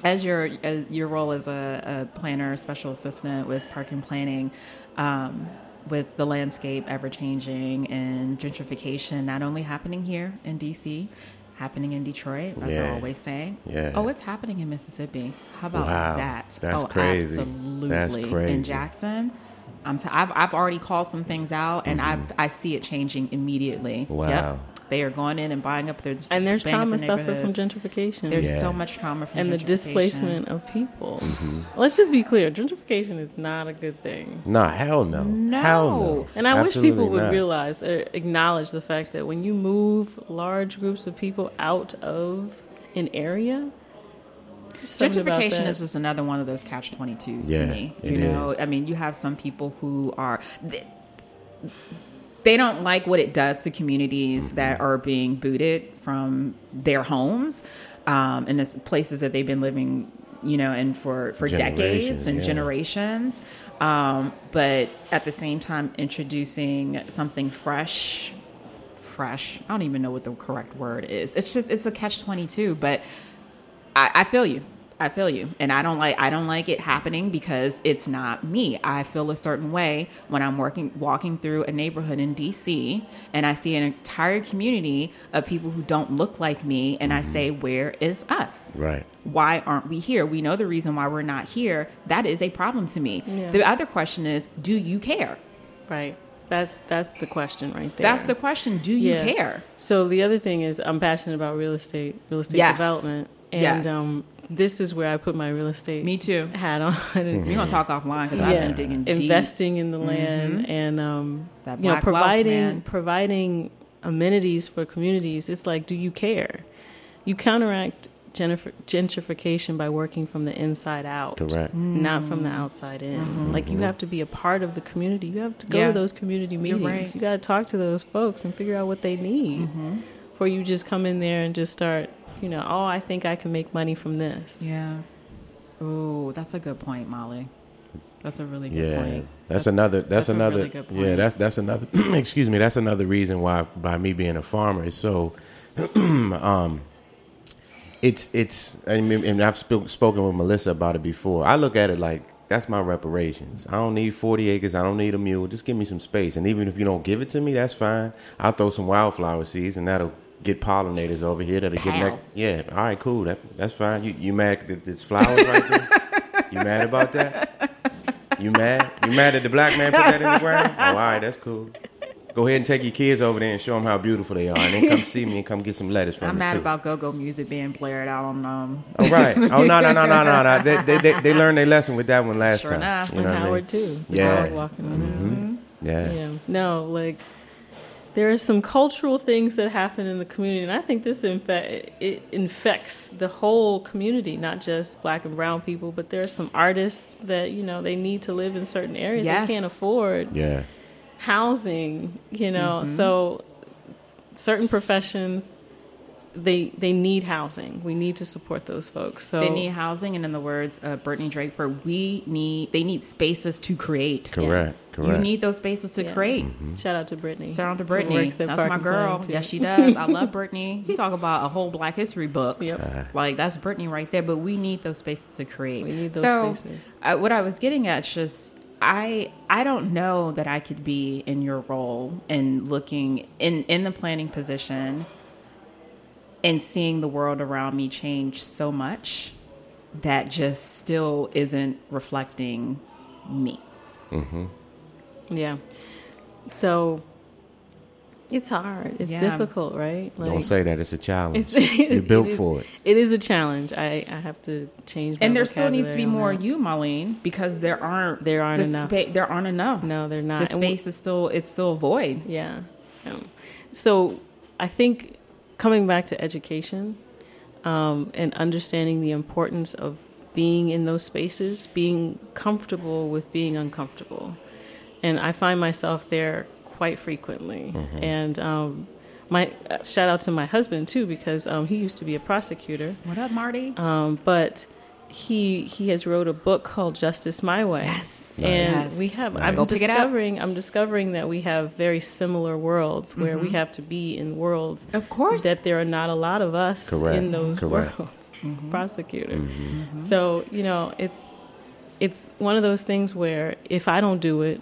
as your as your role as a, a planner, special assistant with park and planning, um, with the landscape ever changing and gentrification, not only happening here in DC, happening in Detroit, as I Yeah. always say. Yeah. Oh, it's happening in Mississippi. How about Wow. that? That's oh, crazy. absolutely. That's crazy. In Jackson. I'm t- I've, I've already called some things out, and I've, I see it changing immediately. Mm-hmm. Wow. Yep. They are going in and buying up their and there's trauma suffered from gentrification There's Yeah. so much trauma from and the displacement of people. Mm-hmm. Let's just be clear: gentrification is not a good thing. Nah, hell no, No. hell no. And I wish people would not. realize, uh, acknowledge the fact that when you move large groups of people out of an area, there's something about Gentrification is just another one of those catch 22s Yeah, to me. You know, is. I mean, you have some people who are. They, they don't like what it does to communities Mm-hmm. that are being booted from their homes um, and the places that they've been living you know and for for decades and yeah. generations um, but at the same time introducing something fresh fresh i don't even know what the correct word is it's just it's a catch 22 but I, I feel you. I feel you, and I don't like I don't like it happening because it's not me. I feel a certain way when I'm working walking through a neighborhood in DC and I see an entire community of people who don't look like me, and I say, "Where is us? Right. Why aren't we here? We know the reason why we're not here. That is a problem to me. Yeah. The other question is, do you care? right. That's that's the question right there. That's the question. Do you Yeah. care? So the other thing is, I'm passionate about real estate, real estate Yes. development, and Yes. um, this is where I put my real estate Me too. hat on. (laughs) We're gonna mm-hmm. talk offline because I've been digging deep. Mm-hmm. investing in the mm-hmm. land and um, That you know black wealth, providing providing amenities for communities. It's like, do you care? You counteract gentrification by working from the inside out. Correct. Not from the mm. outside in. Mm-hmm. Like you have to be a part of the community. You have to go Yeah. to those community meetings. right. You got to talk to those folks and figure out what they need. Before you just come in there and just start, you know, oh, I think I can make money from this. Yeah. Oh, that's a good point, Molly. That's a really good Yeah, point. that's, another. That's, that's a another. really good Yeah, that's that's another. (clears throat) excuse me. That's another reason why, by me being a farmer, is so. (clears throat) um, it's it's. I mean, and I've sp- spoken with Melissa about it before. I look at it like that's my reparations. I don't need forty acres. I don't need a mule. Just give me some space, and even if you don't give it to me, that's fine. I'll throw some wildflower seeds, and that'll get pollinators over here. That'll get Pow. next. Yeah, all right, cool. That that's fine. You you mad that there's flowers right there? You mad about that? You mad? You mad that the black man put that in the ground? Oh, all right, that's cool. Go ahead and take your kids over there and show them how beautiful they are, and then come see me and come get some lettuce from I'm me mad too. about go-go music being blared out on um oh right. (laughs) Oh no no no no no no. They, they, they, they learned their lesson with that one last Sure time. enough. You know what I mean? Howard too. Yeah. Howard walking on it. Yeah. Yeah. No, like there are some cultural things that happen in the community, and I think this infe- it infects the whole community, not just black and brown people. But there are some artists that you know they need to live in certain areas. Yes. They can't afford Yeah. housing. You know, Mm-hmm. so certain professions they they need housing. We need to support those folks. So they need housing and in the words of Brittany Draper, we need they need spaces to create. Correct. Correct. You need those spaces to Yeah. create. shout out to Brittany. Shout out to Brittany. That's Park my girl. Yes, she does. I love (laughs) Brittany. You talk about a whole Black History book. Yep. Like that's Brittany right there. But we need those spaces to create. We need those so, spaces. uh, what I was getting at is just I I don't know that I could be in your role and looking in in the planning position and seeing the world around me change so much that just still isn't reflecting me. Yeah. So it's hard. It's Yeah. difficult, right? Don't say that. It's a challenge. (laughs) It's, You're built it is- for it. It is a challenge. I, I have to change. My And there still needs to be more on that. you, Marlene, because there aren't There aren't the enough. spa- there aren't enough. No, they're the not. And we- space is still it's still a void. Yeah. Um, so I think coming back to education um, and understanding the importance of being in those spaces, being comfortable with being uncomfortable. And I find myself there quite frequently. And um, my uh, shout out to my husband too, because um, he used to be a prosecutor. What up, Marty? Um, but he he has wrote a book called Justice My Way. Yes. And Yes. we have Nice. I'm Go pick it up. discovering I'm discovering that we have very similar worlds where we mm-hmm. have to be in worlds Of course. that there are not a lot of us Correct. in those Correct. worlds. Mm-hmm. (laughs) Prosecutor. Mm-hmm. So, you know, it's it's one of those things where if I don't do it,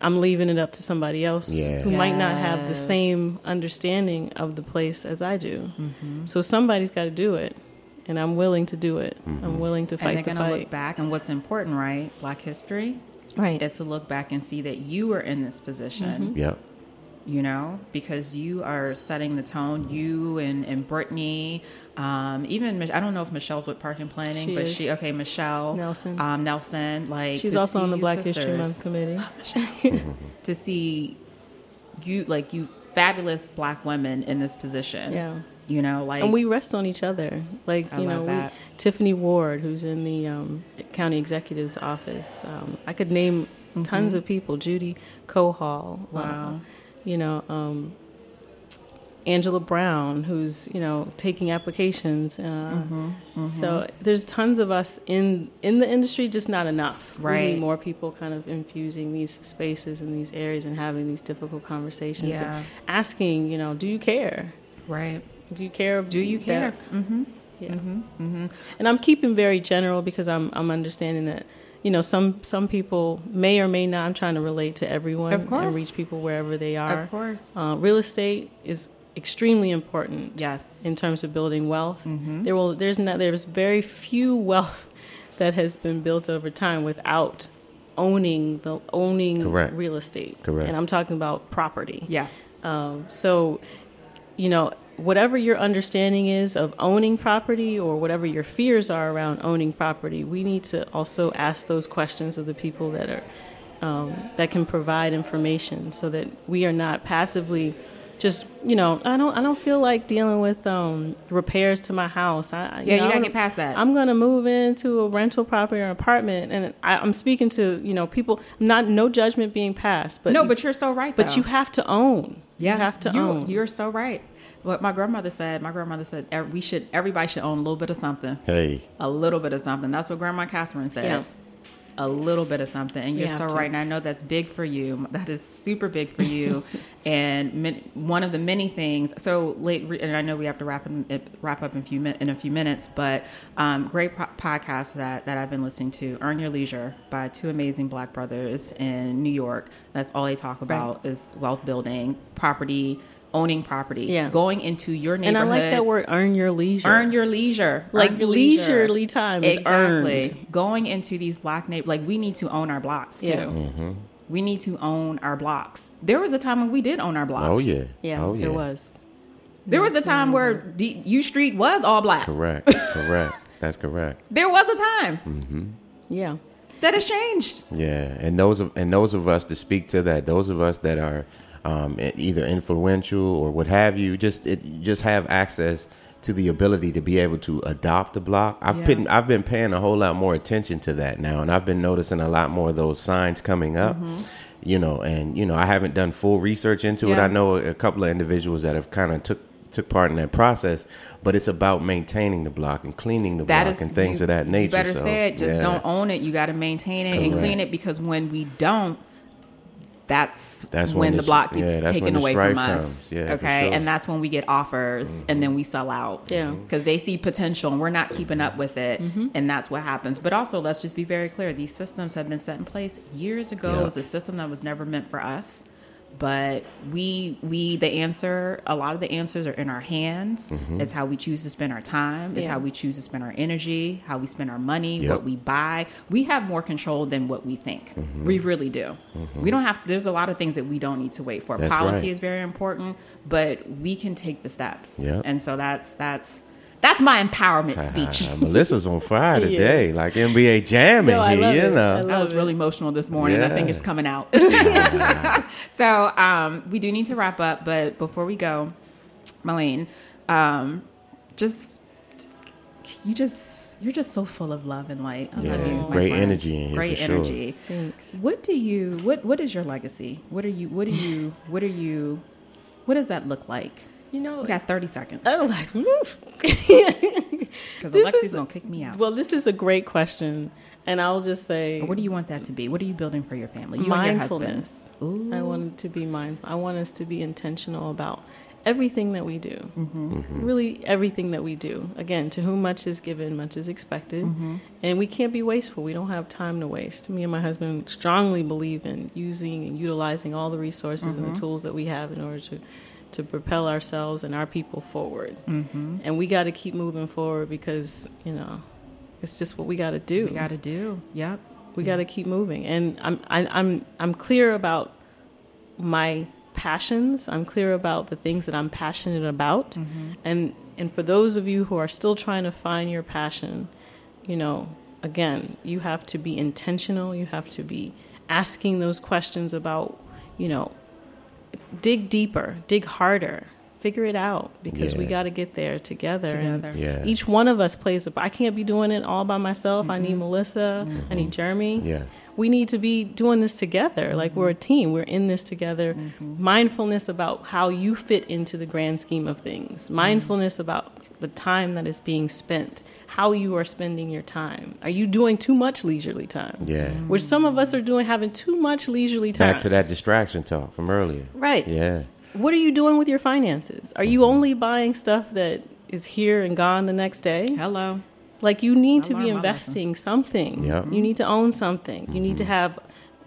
I'm leaving it up to somebody else Yeah. who might not have the same understanding of the place as I do. Mm-hmm. So somebody's got to do it, and I'm willing to do it. I'm willing to and fight they're the gonna fight. look back and what's important, right? Black history right. is to look back and see that you were in this position. Yep. you know, because you are setting the tone. You and, and Brittany, um, even Mich- I don't know if Michelle's with Park and Planning, She but is. she okay, Michelle Nelson. um, Nelson, like She's also on the you Black History Month committee. (laughs) to see you like you fabulous black women in this position. Yeah. You know, like and we rest on each other. Like I you know, we. Tiffany Ward, who's in the um, county executive's office. Um, I could name tons of people. Judy Cohall. Mm-hmm. Wow. uh, you know, um, Angela Brown, who's you know taking applications. Uh, Mm-hmm, So there's tons of us in in the industry, just not enough. We Right. need more people kind of infusing these spaces and these areas and having these difficult conversations. Yeah. And asking, you know, do you care? right. Do you care? Do you care? that- Mm-hmm. yeah. And I'm keeping very general because I'm I'm understanding that you know some some people may or may not. I'm trying to relate to everyone Of course. and reach people wherever they are. Of course. Uh, real estate is extremely important Yes. in terms of building wealth. Mm-hmm. There will there's not there's very few (laughs) wealth that has been built over time without owning the owning Correct. real estate. Correct. And I'm talking about property. Yeah. Um, so, you know, whatever your understanding is of owning property or whatever your fears are around owning property, we need to also ask those questions of the people that are um, that can provide information, so that we are not passively just you know, I don't I don't feel like dealing with um, repairs to my house. I, Yeah, you know, gotta I'm- get past that. I'm gonna move into a rental property or apartment, and I, I'm speaking to you know people. Not no judgment being passed, but no, but you're so right. but though. you have to own. Yeah, you have to you, own. You're so right. What my grandmother said. My grandmother said we should. Everybody should own a little bit of something. Hey, A little bit of something. That's what Grandma Catherine said. Yeah. A little bit of something, and You you're so to. right. And I know that's big for you. (laughs) That is super big for you, (laughs) and min- one of the many things. So late, and I know we have to wrap in, wrap up in a few in a few minutes, but um, great po- podcast that that I've been listening to. Earn Your Leisure by two amazing Black brothers in New York. That's all they talk about is wealth building, property, owning property, Yeah. going into your neighborhood. and. I like that word. Earn your leisure. Earn your leisure. Like Earn your leisure. leisurely time is earned. Going into these black neighbors, like we need to own our blocks too. Yeah. Mm-hmm. We need to own our blocks. There was a time when we did own our blocks. oh yeah, Yeah, oh yeah, there was. There was a time where D- U Street was all black. correct, correct. (laughs) That's correct. There was a time mm-hmm. Yeah. that has changed. Yeah, and those of and those of us to speak to that, those of us that are um, either influential or what have you, just it, just have access to the ability to be able to adopt a block. I've Yeah. been I've been paying a whole lot more attention to that now, and I've been noticing a lot more of those signs coming up. You know, and you know, I haven't done full research into it. Mm-hmm. I know a couple of individuals that have kind of took took part in that process, but it's about maintaining the block and cleaning the That block is and things you- of that you nature. better so, say it. Just yeah. don't own it. You got to maintain it and clean it because when we don't, that's, That's when, when the the- block gets that's taken away from us. Yeah, okay, sure. and that's when we get offers and mm-hmm. then we sell out. Yeah. Mm-hmm. because they see potential and we're not keeping up with it, mm-hmm. and that's what happens. But also, let's just be very clear: these systems have been set in place years ago. Yeah. It was a system that was never meant for us. But we we the answer a lot of the answers are in our hands. Mm-hmm. It's how we choose to spend our time. It's Yeah. how we choose to spend our energy, how we spend our money, Yep. what we buy. We have more control than what we think. Mm-hmm. We really do. We don't have. There's a lot of things that we don't need to wait for. That's Policy right. is very important, but we can take the steps. Yep. And so that's that's that's my empowerment speech. (laughs) Melissa's on fire She today, is. like NBA jamming No, I here, love you it. I know. love I was it. really emotional this morning. I think it's coming out. (laughs) so um, we do need to wrap up, but before we go, Marlene, um, just you just you're just so full of love and light. I love you. great friend. energy in here, Great for sure. energy. Thanks. What do you what what is your legacy? What are you what do you what are you what does that look like? You know, We got 30 seconds. I'm woof. Because (laughs) Alexi's is- going to kick me out. well, this is a great question, and I'll just say, what do you want that to be? What are you building for your family? You and your husband. mindfulness. Ooh. I want it to be mindful. I want us to be intentional about everything that we do. Mm-hmm. Really, everything that we do. Again, to whom much is given, much is expected, Mm-hmm. and we can't be wasteful. We don't have time to waste. Me and my husband strongly believe in using and utilizing all the resources Mm-hmm. and the tools that we have in order to to propel ourselves and our people forward. Mm-hmm. And we got to keep moving forward because you know it's just what we got to do. We got to do. Yep. We got to keep moving, and I'm I, I'm I'm clear about my passions. I'm clear about the things that I'm passionate about, and and for those of you who are still trying to find your passion, you know, again, you have to be intentional. You have to be asking those questions about, you know, dig deeper, dig harder, figure it out because we got to get there together. Together. Yeah. Each one of us plays a. I can't be doing it all by myself. I need mm-hmm. Melissa. I need mm-hmm. Jeremy. Yes. We need to be doing this together. Like we're a mm-hmm. team. We're in this together. Mindfulness about how you fit into the grand scheme of things. Mindfulness about the time that is being spent. How you are spending your time. Are you doing too much leisurely time? Yeah. Which some of us are doing, having too much leisurely time. Back to that distraction talk from earlier. Right. Yeah. What are you doing with your finances? Are you mm-hmm. only buying stuff that is here and gone the next day? Hello. Like you need I to be learned my investing something. Yep. You need to own something. You need to mm-hmm. have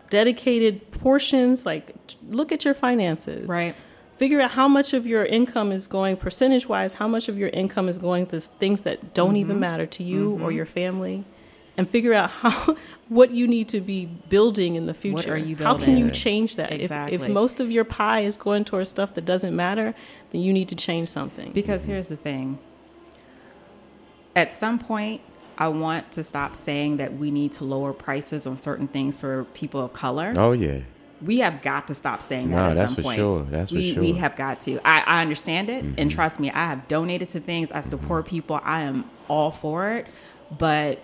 dedicated portions. Like t- look at your finances. Right. Figure out how much of your income is going percentage wise. How much of your income is going to things that don't Mm-hmm. even matter to you or your family, and figure out how (laughs) what you need to be building in the future. What are you building? How can you change that? If, if most of your pie is going towards stuff that doesn't matter, then you need to change something. Because here's the thing. At some point, I want to stop saying that we need to lower prices on certain things for people of color. Oh yeah. We have got to stop saying that No, at that's some for point. sure. That's for we, sure. We have got to. I, I understand it, Mm-hmm. and trust me, I have donated to things. I support people. I am all for it, but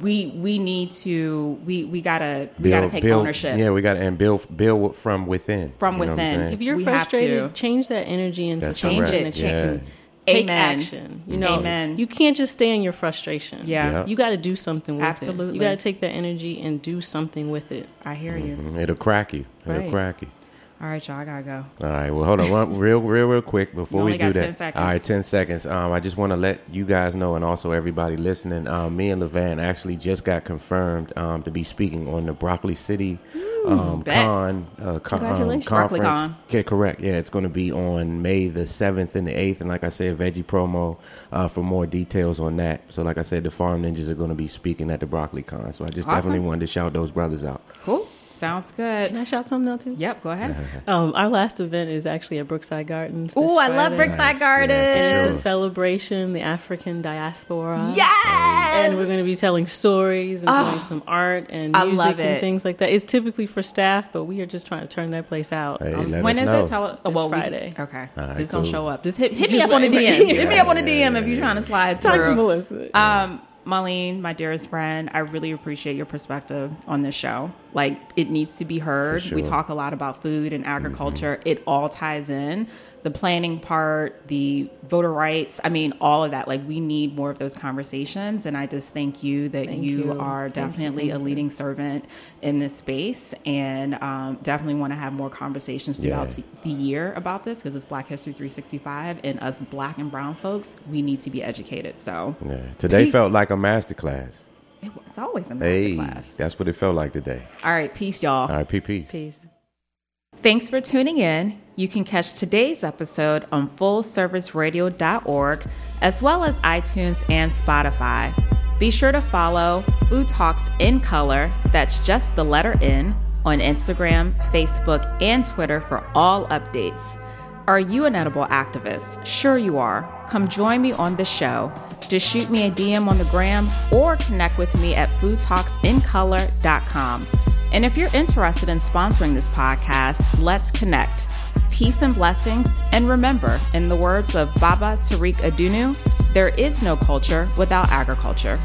we we need to we we gotta we gotta take build- ownership. Yeah, we got to and build build from within. From You know what I'm within. If you're We frustrated, change that energy into That's something Change it. that you Yeah. can take Amen. action. You know, Amen. you can't just stay in your frustration. Yeah. Yeah. You got to do something with it. Absolutely. You got to take that energy and do something with it. I hear you. Mm, It'll crack you. It'll Right. crack you. All right, y'all, I gotta go. All right. Well, hold on, one, real, real, real quick before we do that. All right, ten seconds. Um, I just want to let you guys know, and also everybody listening. Um, me and Levan actually just got confirmed um, to be speaking on the Broccoli City um, bet. con, uh, con Congratulations. um, Broccoli conference. Con. Okay, correct. Yeah, it's going to be on May the seventh and the eighth, and like I said, Veggie promo uh, for more details on that. So, like I said, the Farm Ninjas are going to be speaking at the Broccoli Con. So, I just Awesome. definitely wanted to shout those brothers out. Cool. Sounds good. Can good. I shout something out too? Yep, go ahead. Um, our last event is actually at Brookside Gardens. Oh, I love Friday. Brookside Gardens. And it's a Sure. celebration, the African diaspora. Yes. And we're going to be telling stories and doing some art and I music love and things like that. It's typically for staff, but we are just trying to turn that place out. Hey, Um, let when us is know. it? Tell oh, This well, we- Friday. okay. All right, just don't show up. Just hit, hit Just me up on the right- DM. hit me up on the DM if you're trying to slide Talk through. to Melissa. Um, Marlene, my dearest friend, I really appreciate your perspective on this show. Like, it needs to be heard. For We talk a lot about food and agriculture. It all ties in. The planning part, the voter rights, I mean, all of that. Like, we need more of those conversations. And I just thank you that Thank you, you. are Thank you, definitely thank a you. leading servant in this space. And um, definitely want to have more conversations throughout Yeah. the year about this because it's Black History 365. And us black and brown folks, we need to be educated. So, Yeah. Today felt like a masterclass. (laughs) it- It's always a Hey, masterclass. that's what it felt like today. All right, peace, y'all. All right, PP. Peace. Thanks for tuning in. You can catch today's episode on fullserviceradio.org as well as iTunes and Spotify. Be sure to follow Food Talks in Color, that's just the letter N, on Instagram, Facebook, and Twitter for all updates. Are you an edible activist? Sure, you are. Come join me on the show. Just shoot me a DM on the gram or connect with me at foodtalksincolor.com. And if you're interested in sponsoring this podcast, let's connect. Peace and blessings. And remember, in the words of Baba Tariq Adunu, there is no culture without agriculture.